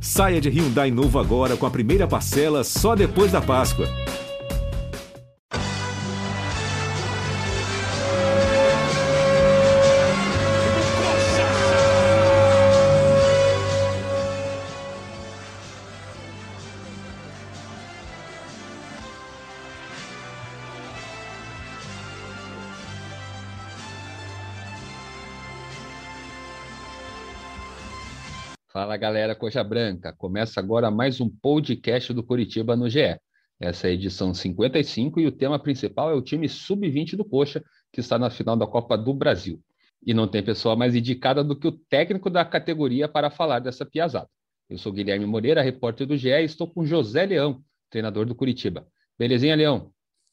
Saia de Hyundai novo agora com a primeira parcela só depois da Páscoa. Fala galera Coxa Branca, começa agora mais um podcast do Curitiba no GE. Essa é a edição 55 e o tema principal é o time sub-20 do Coxa, que está na final da Copa do Brasil. E não tem pessoa mais indicada do que o técnico da categoria para falar dessa piazada. Eu sou Guilherme Moreira, repórter do GE, e estou com José Leão, treinador do Curitiba. Belezinha, Leão?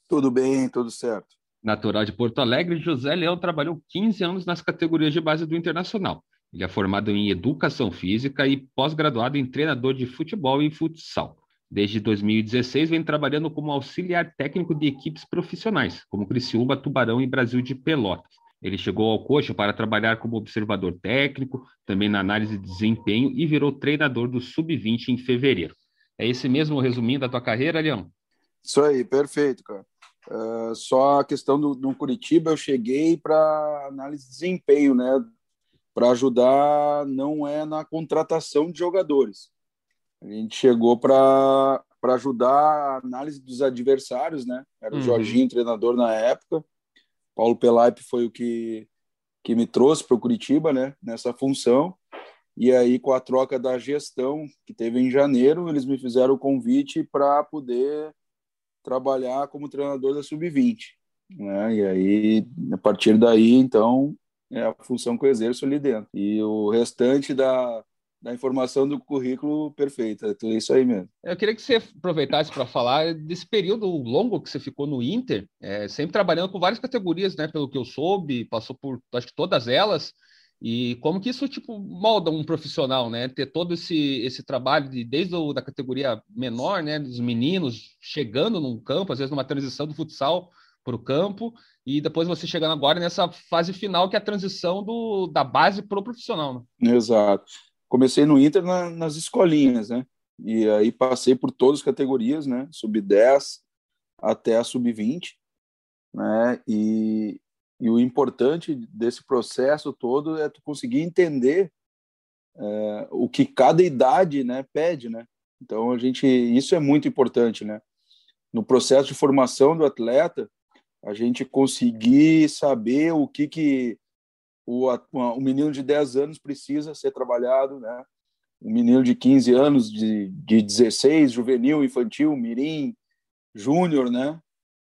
Tudo bem, tudo certo. Natural de Porto Alegre, José Leão trabalhou 15 anos nas categorias de base do Internacional ele é formado em Educação Física e pós-graduado em treinador de futebol e futsal. Desde 2016 vem trabalhando como auxiliar técnico de equipes profissionais, como Criciúma, Tubarão e Brasil de Pelotas. Ele chegou ao Coxa para trabalhar como observador técnico, também na análise de desempenho e virou treinador do Sub-20 em fevereiro. É esse mesmo resuminho da tua carreira, Leão? Isso aí, perfeito, cara. Uh, só a questão do, do Curitiba, eu cheguei para análise de desempenho, né? Para ajudar não é na contratação de jogadores. A gente chegou para ajudar a análise dos adversários, né? Era o uhum. Jorginho, treinador na época. Paulo Pelaipe foi o que, que me trouxe para o Curitiba, né? Nessa função. E aí, com a troca da gestão que teve em janeiro, eles me fizeram o convite para poder trabalhar como treinador da Sub-20. Né? E aí, a partir daí, então, é a função que eu exerço ali dentro. E o restante da, da informação do currículo, perfeita. É tudo isso aí mesmo. Eu queria que você aproveitasse para falar desse período longo que você ficou no Inter, é, sempre trabalhando com várias categorias, né? Pelo que eu soube, passou por acho que todas elas. E como que isso tipo molda um profissional, né? Ter todo esse, esse trabalho de, desde o, da categoria menor, né? Dos meninos chegando num campo, às vezes numa transição do futsal para o campo, e depois você chegando agora nessa fase final, que é a transição do, da base para o profissional. Né? Exato. Comecei no Inter na, nas escolinhas, né? E aí passei por todas as categorias, né? Sub-10 até a sub-20, né? E, e o importante desse processo todo é tu conseguir entender é, o que cada idade, né, pede, né? Então a gente isso é muito importante, né? No processo de formação do atleta, a gente conseguir saber o que, que o, o menino de 10 anos precisa ser trabalhado, né? Um menino de 15 anos, de, de 16, juvenil, infantil, mirim, júnior, né?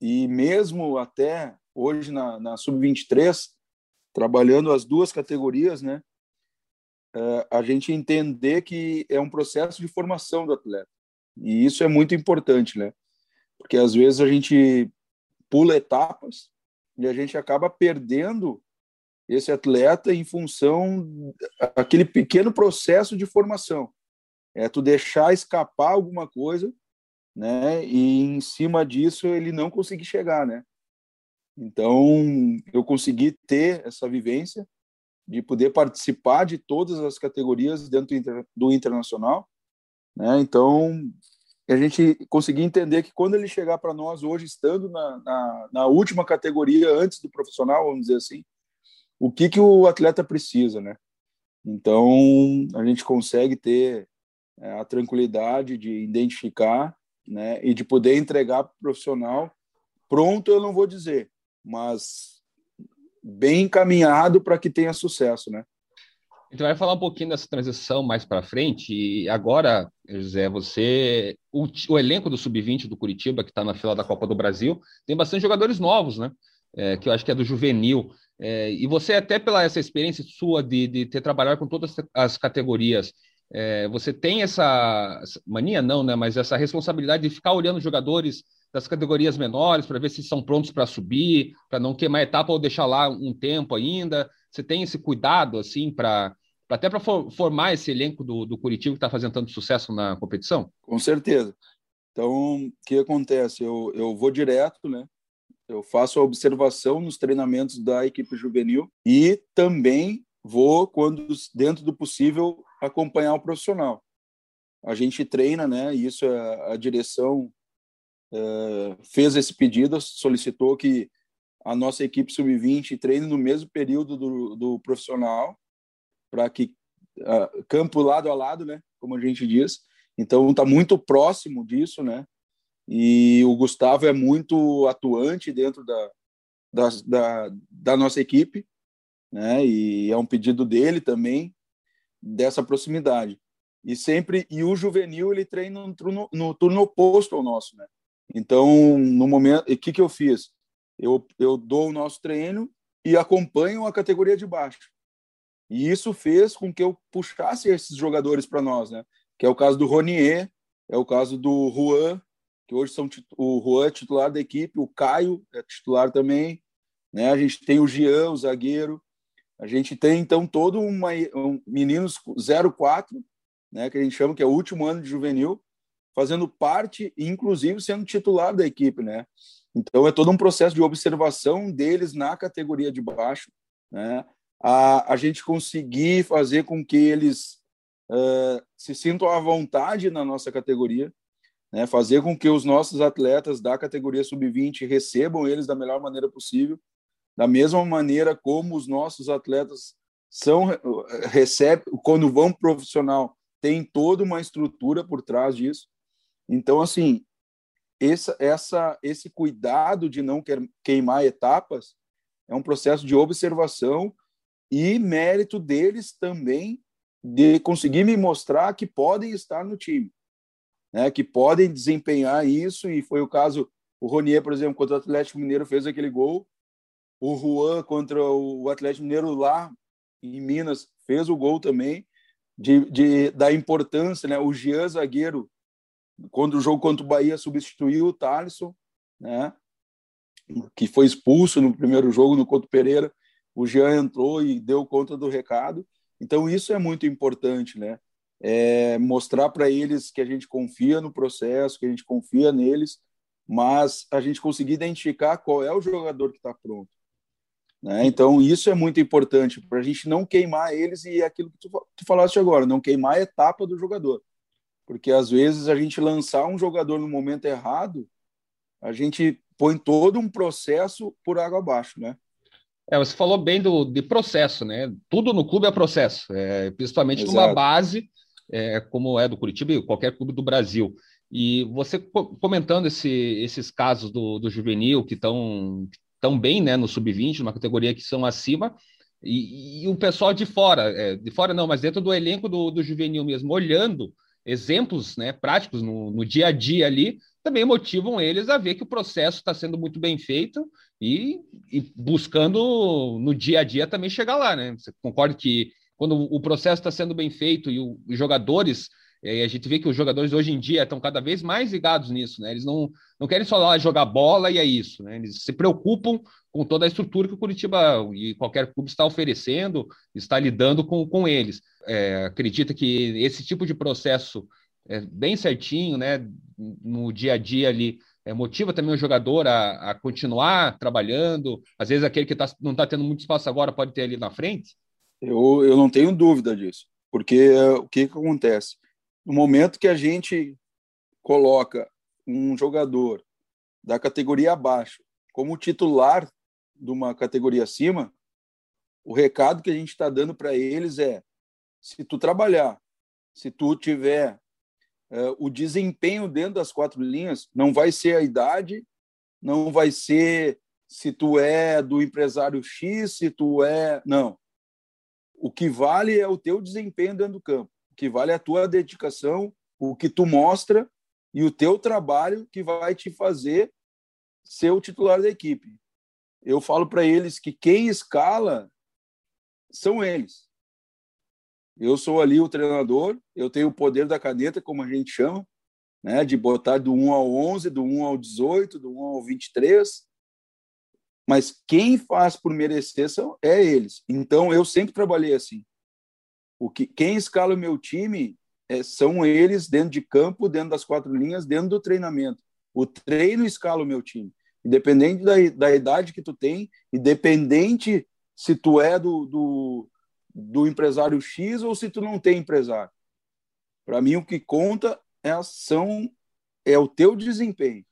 E mesmo até hoje na, na sub-23, trabalhando as duas categorias, né? É, a gente entender que é um processo de formação do atleta. E isso é muito importante, né? Porque às vezes a gente pula etapas e a gente acaba perdendo esse atleta em função aquele pequeno processo de formação. É tu deixar escapar alguma coisa, né? E em cima disso ele não conseguir chegar, né? Então, eu consegui ter essa vivência de poder participar de todas as categorias dentro do internacional, né? Então, a gente conseguir entender que quando ele chegar para nós hoje, estando na, na, na, última categoria antes do profissional, vamos dizer assim, o que, que o atleta precisa, né? Então, a gente consegue ter é, a tranquilidade de identificar né, e de poder entregar para o profissional pronto, eu não vou dizer, mas bem encaminhado para que tenha sucesso, né? Gente vai falar um pouquinho dessa transição mais para frente. E agora, José, você. O, o elenco do Sub-20 do Curitiba, que está na fila da Copa do Brasil, tem bastante jogadores novos, né? É, que eu acho que é do juvenil. É, e você, até pela essa experiência sua de, de ter trabalhado com todas as categorias, é, você tem essa mania, não, né? Mas essa responsabilidade de ficar olhando jogadores das categorias menores para ver se são prontos para subir, para não queimar etapa ou deixar lá um tempo ainda. Você tem esse cuidado, assim, para até para formar esse elenco do, do Curitiba que está fazendo tanto sucesso na competição? Com certeza. Então, o que acontece? Eu, eu vou direto, né? Eu faço a observação nos treinamentos da equipe juvenil e também vou, quando dentro do possível, acompanhar o profissional. a gente treina, né? E isso a, a direção é, fez esse pedido, solicitou que a nossa equipe sub-20 treine no mesmo período do, do profissional, para que uh, campo lado a lado, né? Como a gente diz. Então está muito próximo disso, né? E o Gustavo é muito atuante dentro da, da, da, da nossa equipe, né? E é um pedido dele também dessa proximidade. E sempre e o juvenil ele treina no turno, no turno oposto ao nosso, né? Então, no momento, o que que eu fiz? Eu eu dou o nosso treino e acompanho a categoria de baixo. E isso fez com que eu puxasse esses jogadores para nós, né? Que é o caso do Ronier, é o caso do Juan, que hoje são o Juan é titular da equipe, o Caio é titular também, né? A gente tem o Jean, o zagueiro. A gente tem então todo uma um, meninos 04, né, que a gente chama que é o último ano de juvenil, fazendo parte inclusive sendo titular da equipe, né? Então é todo um processo de observação deles na categoria de baixo, né? A, a gente conseguir fazer com que eles uh, se sintam à vontade na nossa categoria, né? Fazer com que os nossos atletas da categoria sub-20 recebam eles da melhor maneira possível, da mesma maneira como os nossos atletas são recebem quando vão profissional tem toda uma estrutura por trás disso então, assim, essa, essa, esse cuidado de não queimar etapas é um processo de observação e mérito deles também de conseguir me mostrar que podem estar no time, né? que podem desempenhar isso, e foi o caso, o Ronier, por exemplo, contra o Atlético Mineiro fez aquele gol, o Juan contra o Atlético Mineiro lá em Minas fez o gol também, de, de da importância, né? o Jean zagueiro quando o jogo contra o Bahia substituiu o Thalisson, né? que foi expulso no primeiro jogo no Couto Pereira, o Jean entrou e deu conta do recado. Então isso é muito importante, né? É mostrar para eles que a gente confia no processo, que a gente confia neles, mas a gente conseguir identificar qual é o jogador que está pronto. Né? Então isso é muito importante para a gente não queimar eles e aquilo que tu, tu falaste agora, não queimar a etapa do jogador porque às vezes a gente lançar um jogador no momento errado, a gente põe todo um processo por água abaixo, né? É, você falou bem do de processo, né? Tudo no clube é processo, é, principalmente Exato. numa base é, como é do Curitiba e qualquer clube do Brasil. E você comentando esse, esses casos do, do juvenil que estão tão bem né, no sub-20, numa categoria que são acima, e, e o pessoal de fora, é, de fora não, mas dentro do elenco do, do juvenil mesmo, olhando exemplos né, práticos no, no dia a dia ali também motivam eles a ver que o processo está sendo muito bem feito e, e, buscando no dia a dia também chegar lá, né? Você concorda que quando o processo está sendo bem feito e o, os jogadores e a gente vê que os jogadores hoje em dia estão cada vez mais ligados nisso, né? Eles não, não querem só lá jogar bola e é isso, né? Eles se preocupam com toda a estrutura que o Curitiba e qualquer clube está oferecendo, está lidando com, com eles. É, acredita que esse tipo de processo é bem certinho, né? No dia a dia ali, é, motiva também o jogador a, a, continuar trabalhando. Às vezes aquele que tá, não está tendo muito espaço agora pode ter ali na frente. Eu, eu não tenho dúvida disso, porque o que, que acontece? no momento que a gente coloca um jogador da categoria abaixo como titular de uma categoria acima, o recado que a gente está dando para eles é: se tu trabalhar, se tu tiver uh, o desempenho dentro das quatro linhas, não vai ser a idade, não vai ser se tu é do empresário X, se tu é. Não. O que vale é o teu desempenho dentro do campo que vale a tua dedicação, o que tu mostra e o teu trabalho que vai te fazer ser o titular da equipe. Eu falo para eles que quem escala são eles. Eu sou ali o treinador, eu tenho o poder da caneta, como a gente chama, né, de botar do 1 ao 11, do 1 ao 18, do 1 ao 23. Mas quem faz por merecer são é eles. Então eu sempre trabalhei assim. O que, quem escala o meu time é, são eles dentro de campo, dentro das quatro linhas, dentro do treinamento. O treino escala o meu time. Independente da, da idade que tu tem, independente se tu é do, do, do empresário X ou se tu não tem empresário. Para mim, o que conta é a ação, é o teu desempenho.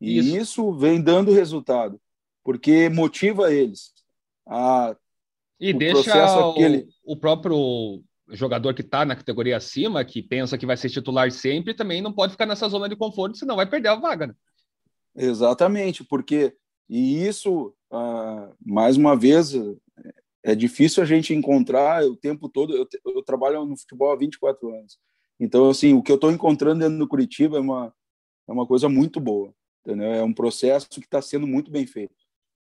E isso. isso vem dando resultado, porque motiva eles a e deixa o, aquele... o próprio jogador que está na categoria acima, que pensa que vai ser titular sempre, também não pode ficar nessa zona de conforto, senão vai perder a vaga. Né? Exatamente, porque e isso, ah, mais uma vez, é difícil a gente encontrar o tempo todo. Eu, eu trabalho no futebol há 24 anos, então assim, o que eu estou encontrando dentro do Curitiba é uma é uma coisa muito boa, entendeu? É um processo que está sendo muito bem feito,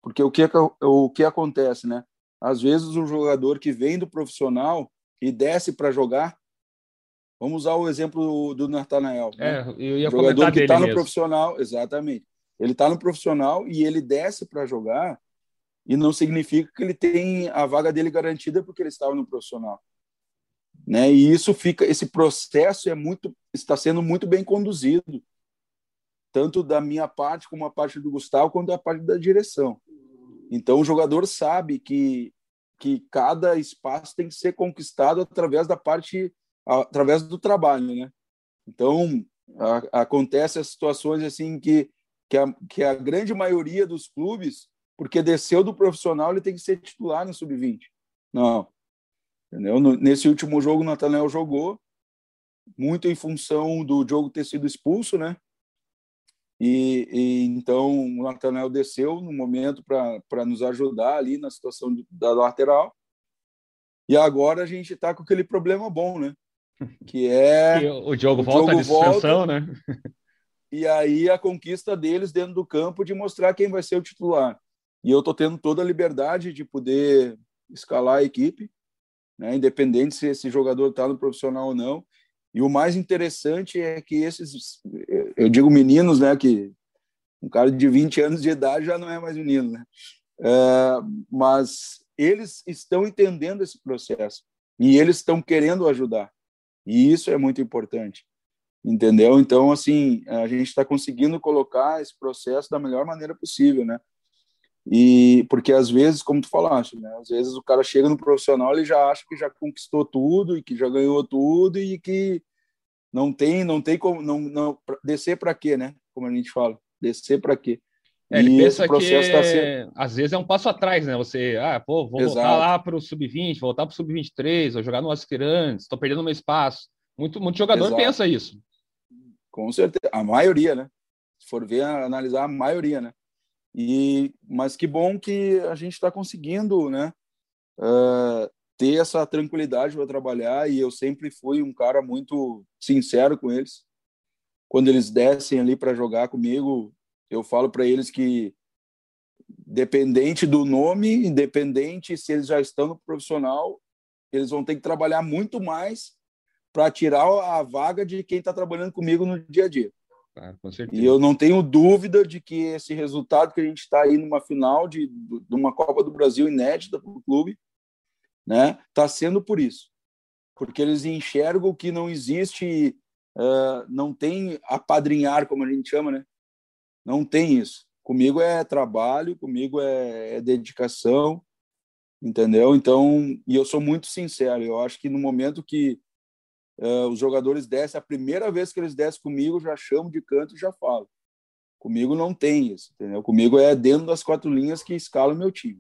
porque o que o que acontece, né? Às vezes o jogador que vem do profissional e desce para jogar, vamos usar o exemplo do Nathanael. Né? É, eu ia o jogador que está no profissional, exatamente. Ele está no profissional e ele desce para jogar e não significa que ele tem a vaga dele garantida porque ele estava no profissional. Né? E isso fica, esse processo é muito, está sendo muito bem conduzido, tanto da minha parte como a parte do Gustavo, quanto da parte da direção. Então o jogador sabe que que cada espaço tem que ser conquistado através da parte através do trabalho, né? Então a, acontece as situações assim que que a, que a grande maioria dos clubes, porque desceu do profissional, ele tem que ser titular no sub-20. Não. Entendeu? Nesse último jogo, o Nathanael jogou, muito em função do jogo ter sido expulso, né? E, e, então o Nathanael desceu no momento para nos ajudar ali na situação de, da lateral. E agora a gente está com aquele problema bom, né? Que é. E o jogo o volta de suspensão, volta, né? E aí a conquista deles dentro do campo de mostrar quem vai ser o titular. E eu estou tendo toda a liberdade de poder escalar a equipe, né? independente se esse jogador está no profissional ou não. E o mais interessante é que esses, eu digo meninos, né, que um cara de 20 anos de idade já não é mais menino, né? É, mas eles estão entendendo esse processo e eles estão querendo ajudar. E isso é muito importante, entendeu? Então, assim, a gente está conseguindo colocar esse processo da melhor maneira possível, né? E porque às vezes, como tu falaste, né? Às vezes o cara chega no profissional e já acha que já conquistou tudo e que já ganhou tudo e que não tem, não tem como não, não descer para quê, né? Como a gente fala, descer para quê? É, ele e pensa que tá sendo... às vezes é um passo atrás, né? Você, ah, pô, vou Exato. voltar lá para o sub-20, voltar para o sub-23, vou jogar no aspirantes, estou perdendo meu espaço. Muito, muito jogador Exato. pensa isso. Com certeza, a maioria, né? Se for ver, analisar a maioria, né? E, mas que bom que a gente está conseguindo, né? Uh, ter essa tranquilidade para trabalhar e eu sempre fui um cara muito sincero com eles. Quando eles descem ali para jogar comigo, eu falo para eles que dependente do nome, independente se eles já estão no profissional, eles vão ter que trabalhar muito mais para tirar a vaga de quem está trabalhando comigo no dia a dia. Ah, e eu não tenho dúvida de que esse resultado que a gente está aí numa final de, de uma Copa do Brasil inédita para o clube, né? Está sendo por isso, porque eles enxergam que não existe, uh, não tem apadrinhar como a gente chama, né? Não tem isso. Comigo é trabalho, comigo é, é dedicação, entendeu? Então, e eu sou muito sincero. Eu acho que no momento que uh, os jogadores descem, a primeira vez que eles descem comigo, já chamo de canto e já falo. Comigo não tem isso, entendeu? Comigo é dentro das quatro linhas que escala o meu time.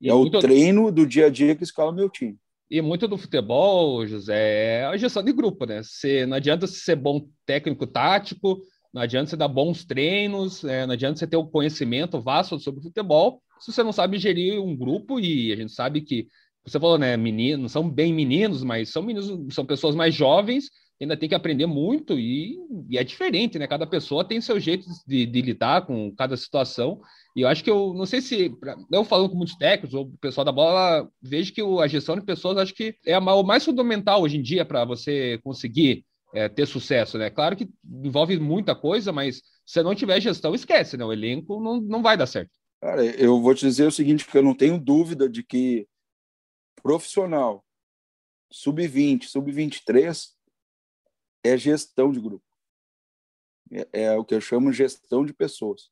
E é muito... o treino do dia a dia que escala o meu time. E muito do futebol, José, é a gestão de grupo, né? Você, não adianta ser bom técnico tático, não adianta você dar bons treinos, é, não adianta você ter o um conhecimento vasto sobre futebol se você não sabe gerir um grupo e a gente sabe que você falou, né, meninos, são bem meninos, mas são meninos, são pessoas mais jovens, ainda tem que aprender muito e, e é diferente, né? Cada pessoa tem seu jeito de, de, lidar com cada situação. E eu acho que eu não sei se eu falando com muitos técnicos ou o pessoal da bola, vejo que a gestão de pessoas acho que é o mais fundamental hoje em dia para você conseguir é, ter sucesso, né? Claro que envolve muita coisa, mas se não tiver gestão, esquece, né? O elenco não, não vai dar certo. Cara, eu vou te dizer o seguinte, que eu não tenho dúvida de que profissional, sub-20, sub-23, é gestão de grupo. É, é, o que eu chamo gestão de pessoas.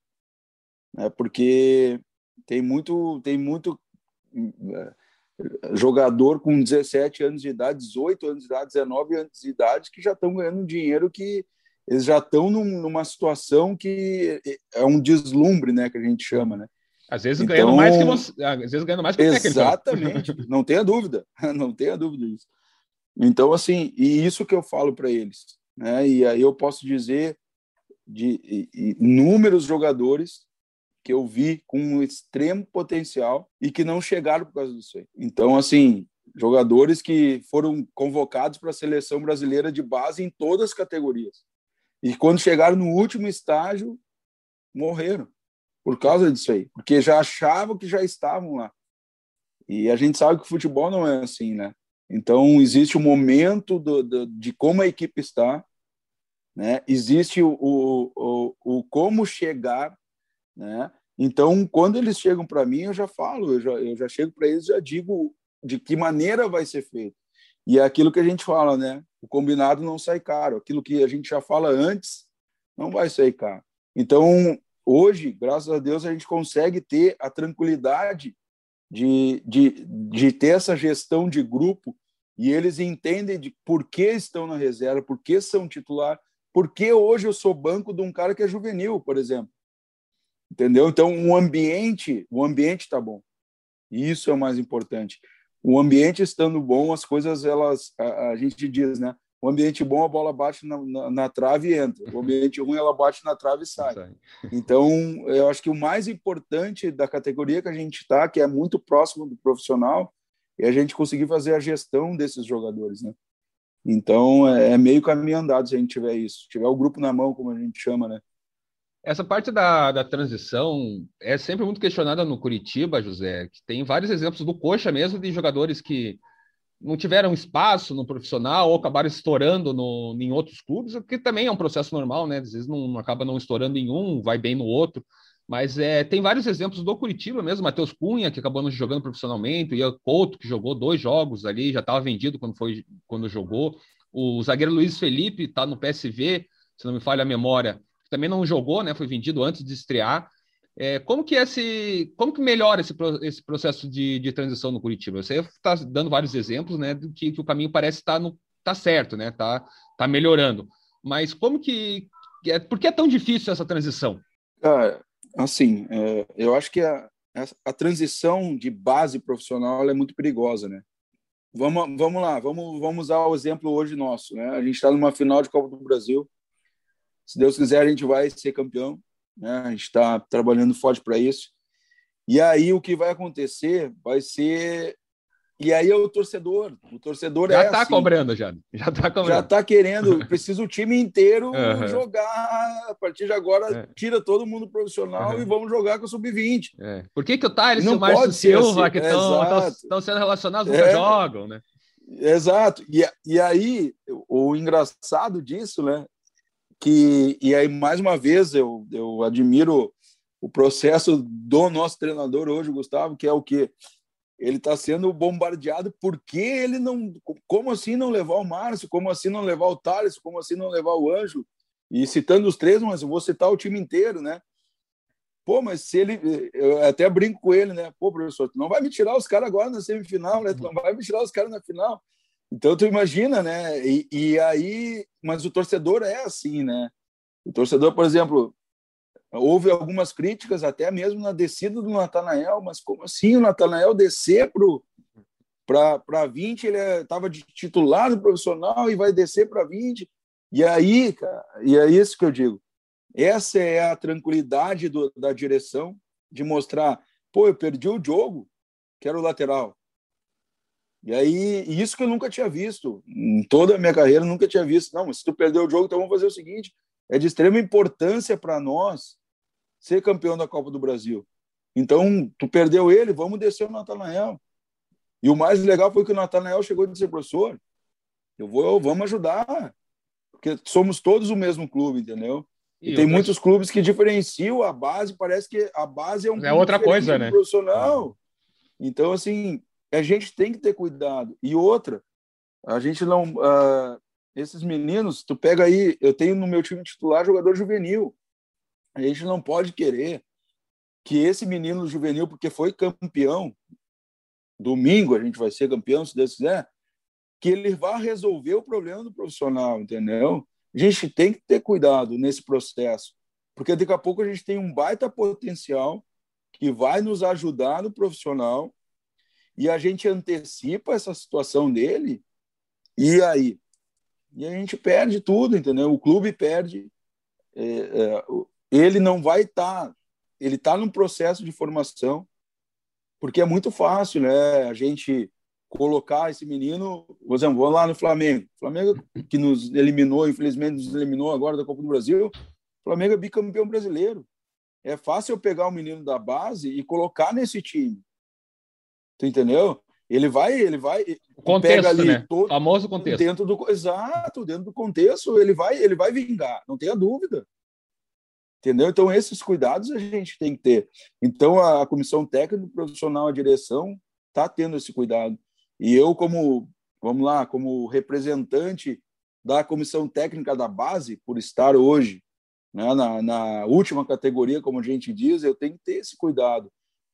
Né? Porque tem muito, tem muito. jogador com 17 anos de idade, 18 anos de idade, 19 anos de idade, que já estão ganhando dinheiro que eles já estão num, numa situação que é um deslumbre, né, que a gente chama, né? Às vezes então, ganhando mais que você, às vezes ganhando mais que o técnico. Exatamente, não tenha dúvida, não tenha dúvida disso. Então, assim, e isso que eu falo para eles, né? E aí eu posso dizer de inúmeros jogadores que eu vi com um extremo potencial e que não chegaram por causa disso aí. Então, assim, jogadores que foram convocados para a seleção brasileira de base em todas as categorias. E quando chegaram no último estágio, morreram por causa disso aí, porque já achavam que já estavam lá. E a gente sabe que o futebol não é assim, né? Então, existe o momento do, do, de como a equipe está, né? existe o, o, o, o como chegar, né? Então, quando eles chegam para mim, eu já falo, eu já, eu já chego para eles já digo de que maneira vai ser feito. E é aquilo que a gente fala, né? O combinado não sai caro. Aquilo que a gente já fala antes não vai sair caro. Então, hoje, graças a Deus, a gente consegue ter a tranquilidade de, de, de ter essa gestão de grupo e eles entendem de por que estão na reserva, por que são titular, por que hoje eu sou banco de um cara que é juvenil, por exemplo. Entendeu? Então, o ambiente, o ambiente está bom. Isso é o mais importante. O ambiente estando bom, as coisas, elas, a, a gente diz, né? O ambiente bom, a bola bate na, na, na, trave e entra. O ambiente ruim, ela bate na trave e sai. Então, eu acho que o mais importante da categoria que a gente está, que é muito próximo do profissional, é a gente conseguir fazer a gestão desses jogadores, né? Então, é, é meio caminho andado se a gente tiver isso. Tiver o grupo na mão, como a gente chama, né? Essa parte da, da transição é sempre muito questionada no Curitiba, José, que tem vários exemplos do Coxa mesmo de jogadores que não tiveram espaço no profissional ou acabaram estourando no, em outros clubes, o que também é um processo normal, né? Às vezes não, acaba não estourando em um, vai bem no outro. Mas é, tem vários exemplos do Curitiba mesmo, Matheus Cunha, que acabou não jogando profissionalmente, o Couto, que jogou dois jogos ali, já estava vendido quando, foi, quando jogou. O zagueiro Luiz Felipe está no PSV, se não me falha a memória, também não jogou, né? Foi vendido antes de estrear. É, como que é esse, como que melhora esse, esse processo de, de transição no Curitiba? Você está dando vários exemplos, né, que, que o caminho parece estar tá tá certo, né? Tá, tá melhorando. Mas como que é, por que é tão difícil essa transição? Cara, assim, é, eu acho que a, a transição de base profissional é muito perigosa, né? Vamos, vamos lá, vamos, vamos usar o exemplo hoje nosso, né? A gente está numa final de Copa do Brasil, se Deus quiser, a gente vai ser campeão. Né? A gente está trabalhando forte para isso. E aí o que vai acontecer vai ser. E aí é o torcedor. O torcedor já é. Já está assim, cobrando, já. Já está cobrando. Já está querendo. Precisa o time inteiro uhum. jogar. A partir de agora, é. tira todo mundo profissional uhum. e vamos jogar com o Sub-20. É. Por que, que o Thales e o Márcio Silva, assim. que estão sendo relacionados, nunca é. jogam, né? Exato. E, e aí, o engraçado disso, né? Que e aí mais uma vez eu, eu admiro o processo do nosso treinador hoje, Gustavo, que é o que ele está sendo bombardeado porque ele não, como assim não levar o Márcio, como assim não levar o Thales, como assim não levar o Anjo, e citando os três, mas eu vou citar o time inteiro, né? Pô, mas se ele, eu até brinco com ele, né? Pô, professor, tu não vai me tirar os caras agora na semifinal, né? Tu não vai me tirar os caras na final. Então tu imagina, né? E, e, aí, mas o torcedor é assim, né? O torcedor, por exemplo, houve algumas críticas até mesmo na descida do Natanael, mas como assim o Natanael descer para 20, ele estava é, de titular no profissional e vai descer para 20. E aí, cara, e é isso que eu digo. Essa é a tranquilidade do, da direção de mostrar, pô, eu perdi o jogo, que era o lateral. E aí, isso que eu nunca tinha visto. Em toda a minha carreira, nunca tinha visto. Não, se tu perdeu o jogo, então vamos fazer o seguinte: é de extrema importância para nós ser campeão da Copa do Brasil. Então, tu perdeu ele, vamos descer o Natanael. E o mais legal foi que o Natanael chegou e disse, professor, eu vou, vamos ajudar, porque somos todos o mesmo clube, entendeu? E, e tem muitos clubes que diferenciam a base, parece que a base é um é outra coisa, né? Profissional. Então, assim, a gente tem que ter cuidado. E outra, a gente não. Uh, esses meninos, tu pega aí, eu tenho no meu time titular jogador juvenil. A gente não pode querer que esse menino juvenil, porque foi campeão, domingo a gente vai ser campeão, se Deus quiser, que ele vá resolver o problema do profissional, entendeu? A gente tem que ter cuidado nesse processo, porque daqui a pouco a gente tem um baita potencial que vai nos ajudar no profissional e a gente antecipa essa situação dele e aí e a gente perde tudo, entendeu? O clube perde, é, é, ele não vai estar, tá, ele está num processo de formação, porque é muito fácil, né? A gente colocar esse menino, por exemplo, vamos lá no Flamengo. Flamengo que nos eliminou, infelizmente nos eliminou agora da Copa do Brasil. Flamengo é bicampeão brasileiro. É fácil eu pegar o um menino da base e colocar nesse time. Tu entendeu? Ele vai, ele vai, o contexto, pega ali né? todo, famoso contexto. Dentro do exato, dentro do contexto, ele vai, ele vai vingar, não tenha dúvida. Entendeu? Então esses cuidados a gente tem que ter. Então a comissão técnica, profissional, a direção está tendo esse cuidado. E eu, como, vamos lá, como representante da comissão técnica da base, por estar hoje né, na, na última categoria, como a gente diz, eu tenho que ter esse cuidado.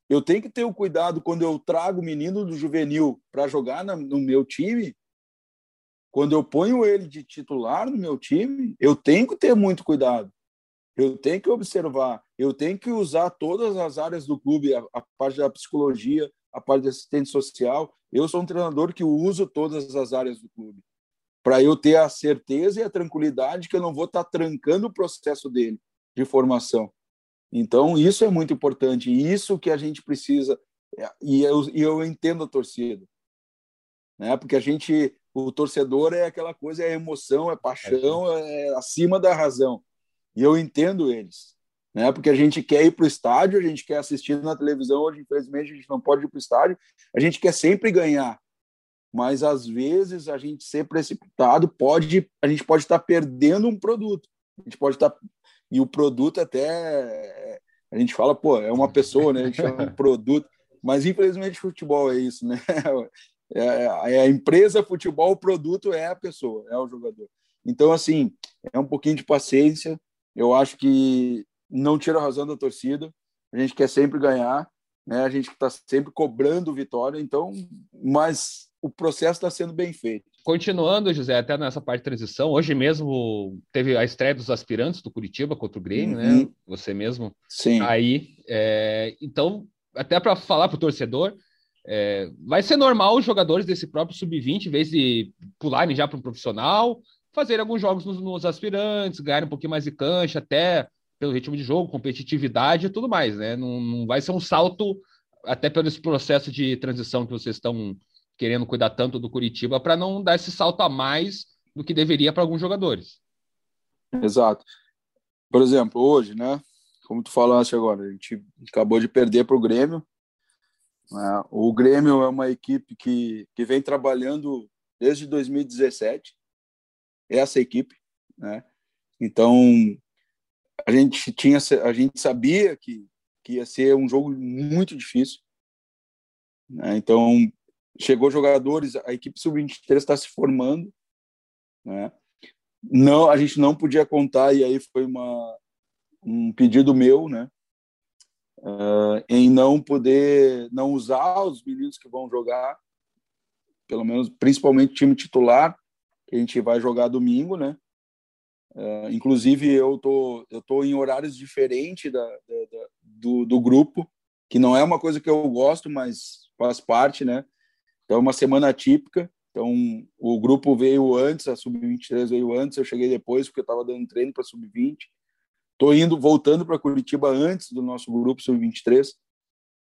Eu tenho que ter o cuidado quando eu trago o menino do juvenil para jogar na, no meu time, quando eu ponho ele de titular no meu time, eu tenho que ter muito cuidado. Eu tenho que observar, eu tenho que usar todas as áreas do clube, a, a parte da psicologia, a parte de assistente social. Eu sou um treinador que uso todas as áreas do clube para eu ter a certeza e a tranquilidade que eu não vou estar tá trancando o processo dele de formação. Então, isso é muito importante, isso que a gente precisa, e eu, e eu entendo a torcida, né? porque a gente, o torcedor é aquela coisa, é emoção, é paixão, é acima da razão, e eu entendo eles né? Porque a gente quer ir para o estádio, a gente quer assistir na televisão, hoje infelizmente a gente não pode ir para o estádio, a gente quer sempre ganhar, mas às vezes a gente ser precipitado pode, a gente pode estar perdendo um produto, a gente pode estar e o produto até a gente fala, pô, é uma pessoa, né? A gente chama um produto, mas infelizmente futebol é isso, né? É, é, a empresa futebol, o produto é a pessoa, é o jogador. Então, assim, é um pouquinho de paciência. Eu acho que não tira a razão da torcida. A gente quer sempre ganhar, né? A gente está sempre cobrando vitória. Então, mas o processo está sendo bem feito. Continuando, José, até nessa parte de transição, hoje mesmo teve a estreia dos aspirantes do Curitiba contra o Grêmio, né? uhum. né? Você mesmo. Sim. Aí, é... então, até para falar para o torcedor, é... vai ser normal os jogadores desse próprio sub-20, em vez de pularem já para um profissional, fazer alguns jogos nos, nos aspirantes, ganhar um pouquinho mais de cancha, até pelo ritmo de jogo, competitividade e tudo mais, né? Não, não vai ser um salto, até pelo esse processo de transição que vocês estão querendo cuidar tanto do Curitiba, para não dar esse salto a mais do que deveria para alguns jogadores. Exato. Por exemplo, hoje, né? Como tu falaste agora, a gente acabou de perder para o Grêmio. Né? O Grêmio é uma equipe que, que vem trabalhando desde 2017. Essa equipe, né? Então, a gente tinha a gente sabia que, que ia ser um jogo muito difícil né? então chegou jogadores a equipe sub-23 está se formando né? não a gente não podia contar e aí foi uma um pedido meu né uh, em não poder não usar os meninos que vão jogar pelo menos principalmente time titular que a gente vai jogar domingo né Uh, inclusive, eu tô, eu tô em horários diferentes da, da, da, do, do grupo, que não é uma coisa que eu gosto, mas faz parte, né? Então, é uma semana típica. Então, o grupo veio antes, a Sub-23 veio antes, eu cheguei depois, porque eu estava dando treino para Sub-20. Estou indo, voltando para Curitiba antes do nosso grupo Sub-23.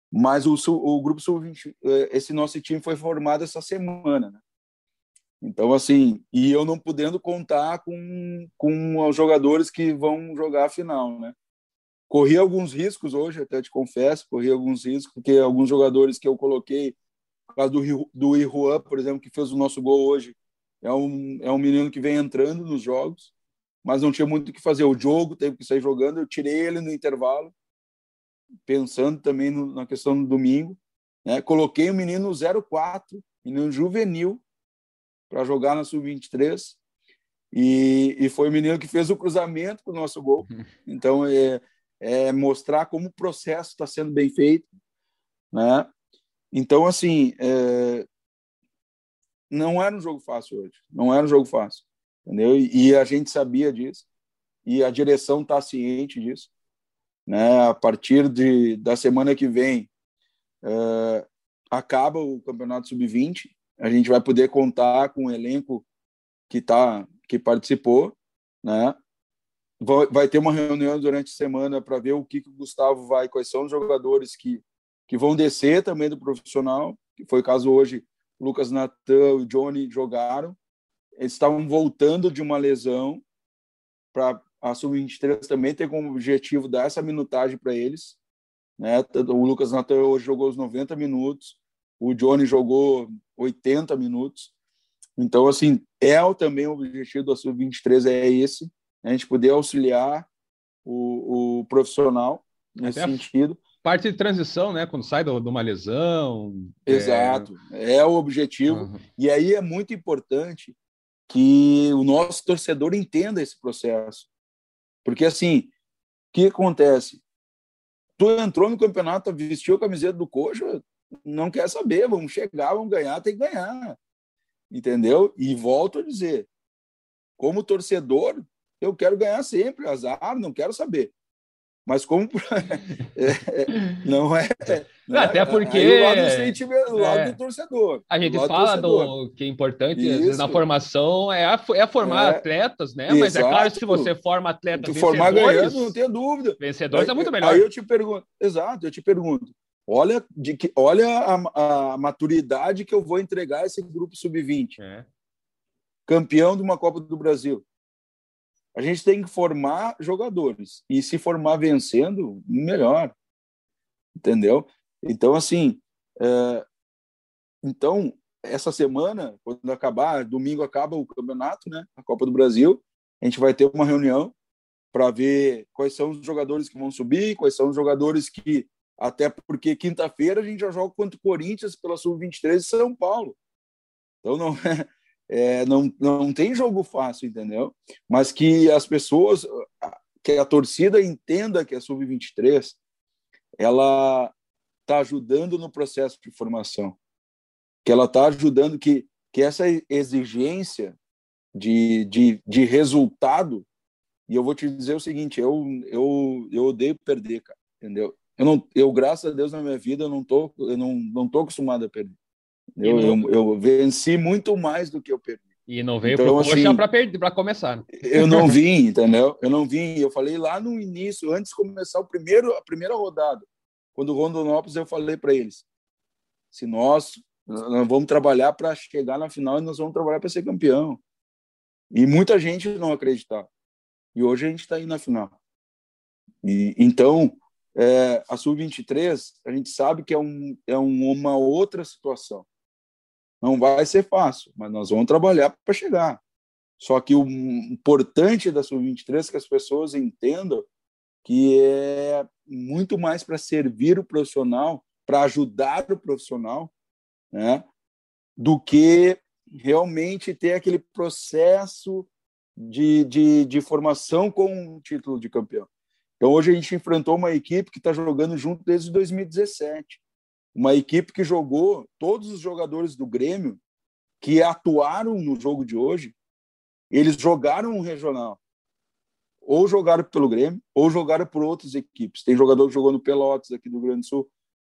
Mas o, o grupo Sub-20, eh, esse nosso time foi formado essa semana, né? Então, assim, e eu não podendo contar com, com os jogadores que vão jogar a final, né? Corri alguns riscos hoje, até te confesso, corri alguns riscos, porque alguns jogadores que eu coloquei, causa do, do Iruan, por exemplo, que fez o nosso gol hoje, é um, é um menino que vem entrando nos jogos, mas não tinha muito o que fazer. O jogo teve que sair jogando, eu tirei ele no intervalo, pensando também no, na questão do domingo. Né? Coloquei o menino 04, menino juvenil, para jogar na sub-23 e, e foi o menino que fez o cruzamento com o nosso gol. Então é, é mostrar como o processo está sendo bem feito, né? Então, assim, é... não era um jogo fácil hoje. Não era um jogo fácil. Entendeu? E a gente sabia disso. E a direção está ciente disso. Né? A partir de, da semana que vem, é... acaba o Campeonato Sub-20. A gente vai poder contar com o elenco que, tá, que participou. Né? vai ter uma reunião durante a semana para ver o que, que o Gustavo vai, quais são os jogadores que, que vão descer também do profissional, que foi o caso hoje, Lucas Natan e Johnny jogaram. Eles estavam voltando de uma lesão para a Sub-23 também ter como objetivo dar essa minutagem para eles. Né? O Lucas Natan hoje jogou os 90 minutos, o Johnny jogou 80 minutos. Então, assim, é também o objetivo da Sub-23 é esse, a gente poder auxiliar o, o profissional nesse Até sentido. Parte de transição, né? Quando sai de uma lesão. É Exato, é, é o objetivo. Uhum. E aí é muito importante que o nosso torcedor entenda esse processo. Porque, assim, o que acontece? Tu entrou no campeonato, vestiu a camiseta do coxa, não quer saber, vamos chegar, vamos ganhar, tem que ganhar. Entendeu? E volto a dizer, como torcedor, eu quero ganhar sempre, azar, não quero saber. Mas como é, é, não é, não é até porque aí o lado do sentimento, o lado é, do torcedor. A gente fala do, do, que é importante vezes, na formação é, a, é formar é, atletas, né? Mas exato. é claro que se você forma atletas tu formar ganhando, não tenha dúvida. Vencedores é muito melhor. Aí eu te pergunto, exato, eu te pergunto. Olha, de que, olha a, a maturidade que eu vou entregar a esse grupo sub-20. É. Campeão de uma Copa do Brasil. A gente tem que formar jogadores. E se formar vencendo, melhor. Entendeu? Então, assim, é... então, essa semana, quando acabar, domingo acaba o campeonato, né? A Copa do Brasil, a gente vai ter uma reunião para ver quais são os jogadores que vão subir, quais são os jogadores que. Até porque quinta-feira a gente já joga contra o Corinthians pela Sub-23 de São Paulo. Então não é, é, não, não tem jogo fácil, entendeu? Mas que as pessoas, que a torcida entenda que a Sub-23 ela está ajudando no processo de formação, que ela está ajudando que, que essa exigência de, de, de resultado, e eu vou te dizer o seguinte, eu, eu, eu odeio perder, cara, entendeu? Eu, não, eu, graças a Deus, na minha vida, eu não tô, eu não, não tô acostumado a perder. Eu, eu, eu, venci muito mais do que eu perdi. E não veio então, pro assim, para começar. Né? Eu não vim, entendeu? Eu não vim. Eu falei lá no início, antes de começar o primeiro, a primeira rodada, quando o Rondonópolis, eu falei para eles: se nós, nós vamos trabalhar para chegar na final e nós vamos trabalhar para ser campeão. E muita gente não acreditava. E hoje a gente está aí na final. E, então, é, a Sub-23, a gente sabe que é, um, é um, uma outra situação. Não vai ser fácil, mas nós vamos trabalhar para chegar. Só que o importante da Sub-23 é que as pessoas entendam que é muito mais para servir o profissional, para ajudar o profissional, né, do que realmente ter aquele processo de, de, de formação com o título de campeão. Então, hoje a gente enfrentou uma equipe que está jogando junto desde 2017 uma equipe que jogou todos os jogadores do Grêmio que atuaram no jogo de hoje, eles jogaram um regional. Ou jogaram pelo Grêmio, ou jogaram por outras equipes. Tem jogador que jogou no Pelotas aqui do Rio Grande do Sul.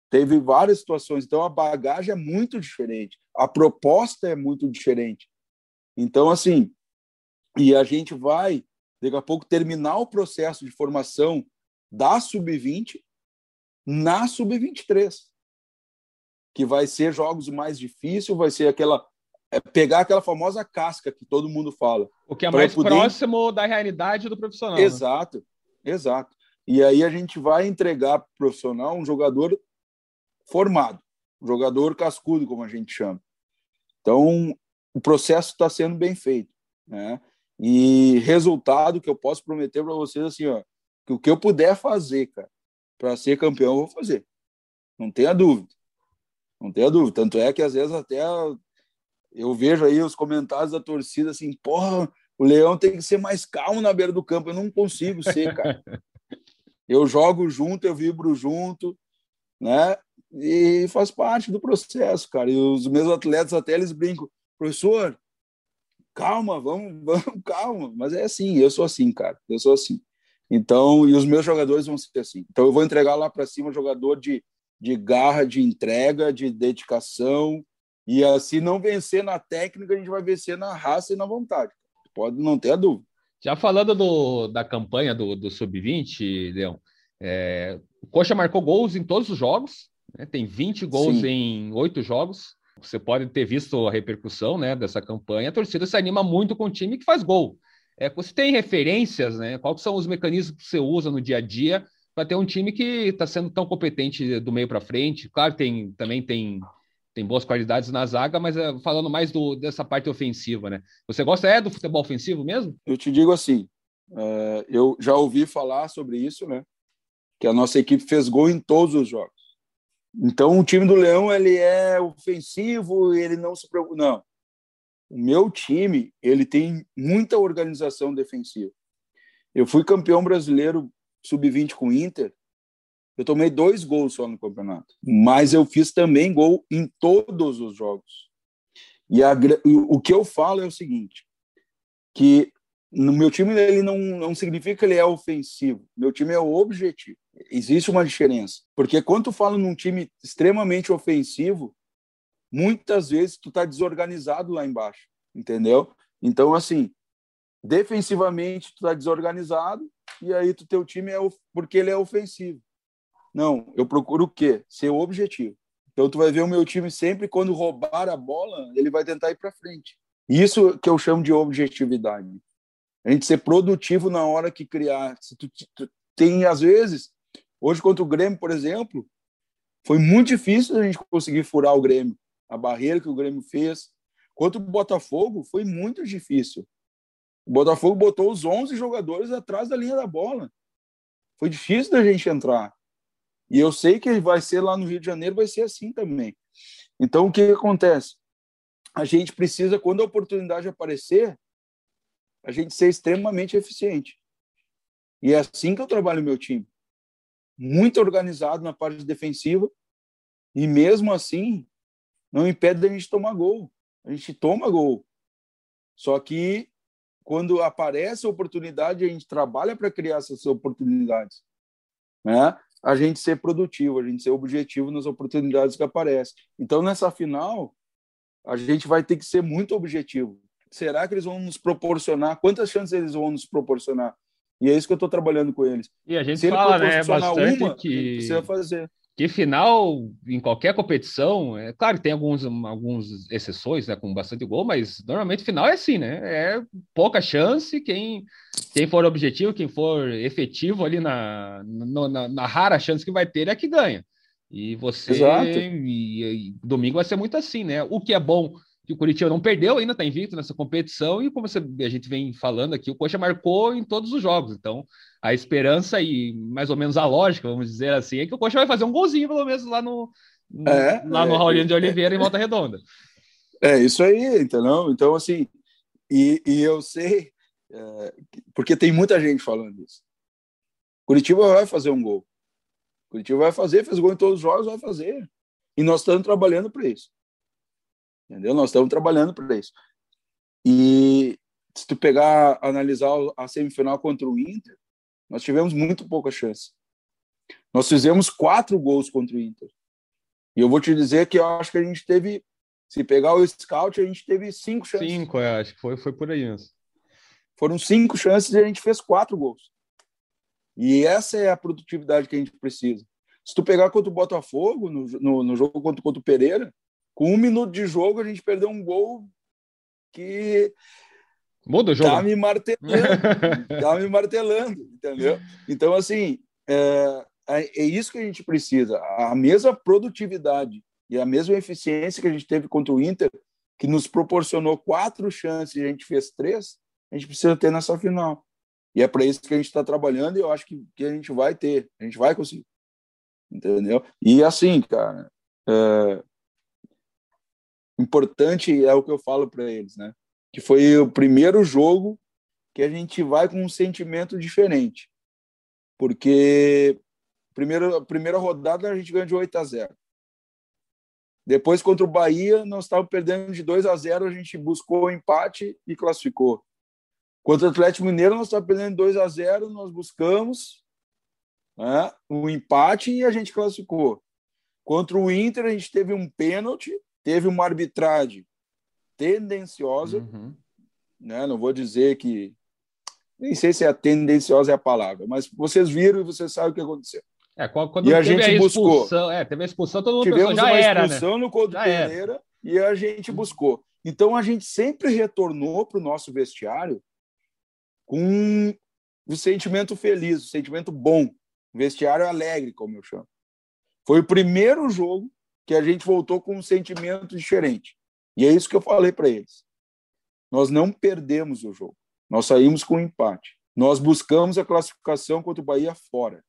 Teve várias situações. Então a bagagem é muito diferente. A proposta é muito diferente. Então, assim, e a gente vai, daqui a pouco, terminar o processo de formação da Sub-20 na Sub-23 que vai ser jogos mais difíceis, vai ser aquela é pegar aquela famosa casca que todo mundo fala. O que é mais poder... próximo da realidade do profissional. Né? Exato, né? exato. E aí a gente vai entregar para o profissional um jogador formado, um jogador cascudo, como a gente chama. Então, o processo está sendo bem feito. Né? E resultado que eu posso prometer para vocês assim, ó, que o que eu puder fazer, cara, para ser campeão, eu vou fazer. Não tenha dúvida. Não tenha dúvida. Tanto é que às vezes até eu vejo aí os comentários da torcida assim, porra, o Leão tem que ser mais calmo na beira do campo. Eu não consigo ser, cara. eu jogo junto, eu vibro junto, né? E faz parte do processo, cara. E os meus atletas até eles brincam, professor, calma, vamos, vamos, calma. Mas é assim, eu sou assim, cara. Eu sou assim. Então, e os meus jogadores vão ser assim. Então, eu vou entregar lá para cima um jogador de, de garra, de entrega, de dedicação. E assim, não vencer na técnica, a gente vai vencer na raça e na vontade. Pode não ter a dúvida. Já falando do, da campanha do, do Sub-20, Leão, é, o Coxa marcou gols em todos os jogos, né? tem 20 gols Sim. em oito jogos. Você pode ter visto a repercussão né, dessa campanha. A torcida se anima muito com o time que faz gol. É, você tem referências, né? Quais são os mecanismos que você usa no dia a dia para ter um time que está sendo tão competente do meio para frente? Claro, tem também tem, tem boas qualidades na zaga, mas é, falando mais do, dessa parte ofensiva, né? Você gosta é do futebol ofensivo mesmo? Eu te digo assim, é, eu já ouvi falar sobre isso, né? Que a nossa equipe fez gol em todos os jogos. Então, o time do Leão ele é ofensivo, ele não se preocupa. Não. O meu time ele tem muita organização defensiva. Eu fui campeão brasileiro sub-20 com o Inter. Eu tomei dois gols só no campeonato, mas eu fiz também gol em todos os jogos. E a, o que eu falo é o seguinte, que no meu time ele não, não significa que ele é ofensivo. Meu time é objetivo. Existe uma diferença. Porque quando tu fala num time extremamente ofensivo, muitas vezes tu tá desorganizado lá embaixo, entendeu? Então, assim, defensivamente tu tá desorganizado e aí tu teu time é porque ele é ofensivo. Não, eu procuro o quê? Ser objetivo. Então tu vai ver o meu time sempre quando roubar a bola, ele vai tentar ir para frente. Isso que eu chamo de objetividade. A gente ser produtivo na hora que criar. Se tu, tu tem às vezes Hoje, contra o Grêmio, por exemplo, foi muito difícil a gente conseguir furar o Grêmio. A barreira que o Grêmio fez. Contra o Botafogo, foi muito difícil. O Botafogo botou os 11 jogadores atrás da linha da bola. Foi difícil da gente entrar. E eu sei que vai ser lá no Rio de Janeiro, vai ser assim também. Então, o que, acontece? A gente precisa, quando a oportunidade aparecer, a gente ser extremamente eficiente. E é assim que eu trabalho meu time muito organizado na parte defensiva e mesmo assim não impede da gente tomar gol. A gente toma gol. Só que quando aparece a oportunidade, a gente trabalha para criar essas oportunidades, né? A gente ser produtivo, a gente ser objetivo nas oportunidades que aparecem. Então nessa final, a gente vai ter que ser muito objetivo. Será que eles vão nos proporcionar? Quantas chances eles vão nos proporcionar? E é isso que eu estou trabalhando com eles. E a gente Se fala, né, bastante uma, que precisa fazer. Que final, em qualquer competição, é claro que tem alguns, alguns exceções, né, com bastante gol, mas normalmente final é assim, né? É pouca chance, quem, quem for objetivo, quem for efetivo ali na, na, na rara chance que vai ter é que ganha. E você. E, e, domingo vai ser muito assim, né? O que é bom que o Curitiba não perdeu ainda, está invicto nessa competição, e como você, a gente vem falando aqui, o Coxa marcou em todos os jogos. Então, a esperança e mais ou menos a lógica, vamos dizer assim, é que o Coxa vai fazer um golzinho, pelo menos, lá no, no é, lá no é, Raulinho de Oliveira, é, em Volta Redonda. É, isso aí, entendeu? Então, assim, e, e eu sei, é, porque tem muita gente falando isso. Curitiba vai fazer um gol. Curitiba vai fazer, fez gol em todos os jogos, vai fazer. E nós estamos trabalhando para isso. Entendeu? Nós estamos trabalhando para isso. E se tu pegar, analisar a semifinal contra o Inter, nós tivemos muito pouca chance. Nós fizemos quatro gols contra o Inter. E eu vou te dizer que eu acho que a gente teve, se pegar o scout, a gente teve cinco chances. Cinco, eu acho que foi, foi por aí mesmo. Foram cinco chances e a gente fez quatro gols. E essa é a produtividade que a gente precisa. Se tu pegar contra o Botafogo, no, no, no jogo contra, contra o Pereira, com um minuto de jogo, a gente perdeu um gol que Muda o jogo. Tá me martelando, tá me martelando, entendeu? Então, assim, é, é, é, isso que a gente precisa. A mesma produtividade e a mesma eficiência que a gente teve contra o Inter, que nos proporcionou quatro chances e a gente fez três, a gente precisa ter nessa final. E é para isso que a gente está trabalhando e eu acho que, que a gente vai ter, a gente vai conseguir. Entendeu? E assim, cara, é, importante é o que eu falo para eles, né? Que foi o primeiro jogo que a gente vai com um sentimento diferente. Porque primeiro, a primeira rodada a gente ganhou de 8 a 0. Depois, contra o Bahia, nós estávamos perdendo de 2 a 0, a gente buscou o empate e classificou. Contra o Atlético Mineiro, nós estávamos perdendo 2 a 0, nós buscamos né, um empate e a gente classificou. Contra o Inter, a gente teve um pênalti, teve uma arbitragem tendenciosa, uhum. né? não vou dizer que. Nem sei se é tendenciosa é a palavra, mas vocês viram e vocês sabem o que aconteceu. É, quando e a gente a buscou. É, teve a expulsão, todo mundo Tivemos pensou, já uma era, expulsão né? no Couto Pereira e a gente buscou. Então a gente sempre retornou para o nosso vestiário com o sentimento feliz, o sentimento bom, vestiário alegre, como eu chamo. Foi o primeiro jogo que a gente voltou com um sentimento diferente. E é isso que eu falei para eles. Nós não perdemos o jogo. Nós saímos com um empate. Nós buscamos a classificação contra o Bahia fora.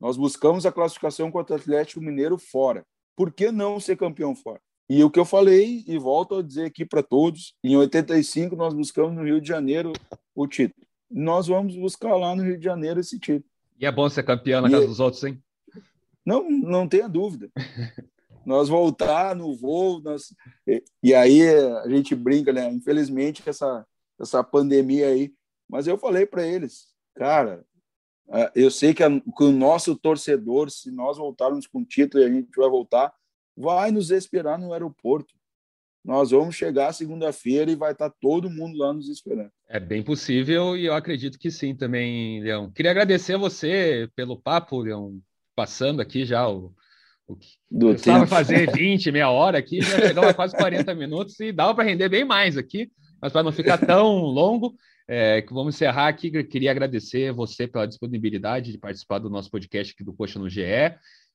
Nós buscamos a classificação contra o Atlético Mineiro fora. Por que não ser campeão fora? E o que eu falei, e volto a dizer aqui para todos, em 85 nós buscamos no Rio de Janeiro o título. Nós vamos buscar lá no Rio de Janeiro esse título. E é bom ser campeão na e casa dos outros, hein? Não, não tenha dúvida. nós voltar no voo, nós... e aí a gente brinca, né? Infelizmente essa essa pandemia aí, mas eu falei para eles, cara, é, eu sei que, a, que, o nosso torcedor, se nós voltarmos com título e a gente vai voltar, vai nos esperar no aeroporto. Nós vamos chegar segunda-feira e vai estar todo mundo lá nos esperando. É bem possível e eu acredito que sim também, Leão. Queria agradecer a você pelo papo, Leão, passando aqui já o, Do estava fazer 20, meia hora aqui, já chegamos a quase 40 minutos e dava para render bem mais aqui, mas para não ficar tão longo, é, que vamos encerrar aqui. Queria agradecer você pela disponibilidade de participar do nosso podcast aqui do Coxa no GE.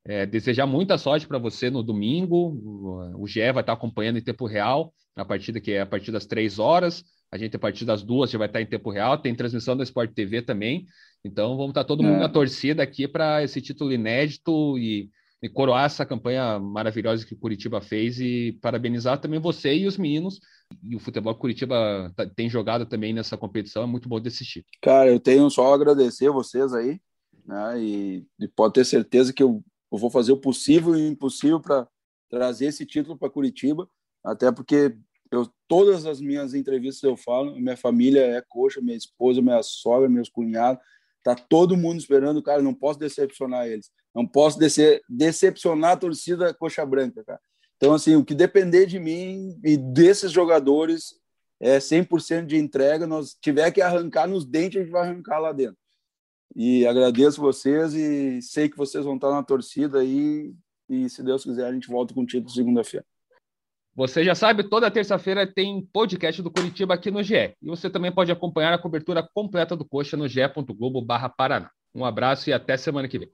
É, desejar muita sorte para você no domingo. O, GE vai estar acompanhando em tempo real a partida que é a partir das três horas. A gente a partir das duas já vai estar em tempo real. Tem transmissão da Sport TV também. Então vamos estar todo mundo é. na torcida aqui para esse título inédito e, e coroar essa campanha maravilhosa que o Curitiba fez e parabenizar também você e os meninos e o futebol Curitiba tá, tem jogado também nessa competição, é muito bom de assistir. Cara, eu tenho só agradecer vocês aí, né? E, e pode ter certeza que eu, eu, vou fazer o possível e o impossível para trazer esse título para Curitiba, até porque eu, todas as minhas entrevistas eu falo, minha família é coxa, minha esposa, minha sogra, meus cunhados, tá todo mundo esperando, cara, não posso decepcionar eles, não posso decepcionar a torcida coxa branca, cara. Então, assim, o que depender de mim e desses jogadores é 100% de entrega. Nós tiver que arrancar nos dentes, a gente vai arrancar lá dentro. E agradeço vocês e sei que vocês vão estar na torcida aí. E se Deus quiser, a gente volta com o título segunda-feira. Você já sabe, toda terça-feira tem podcast do Curitiba aqui no GE. E você também pode acompanhar a cobertura completa do Coxa no ge.globo barra Paraná. Um abraço e até semana que vem.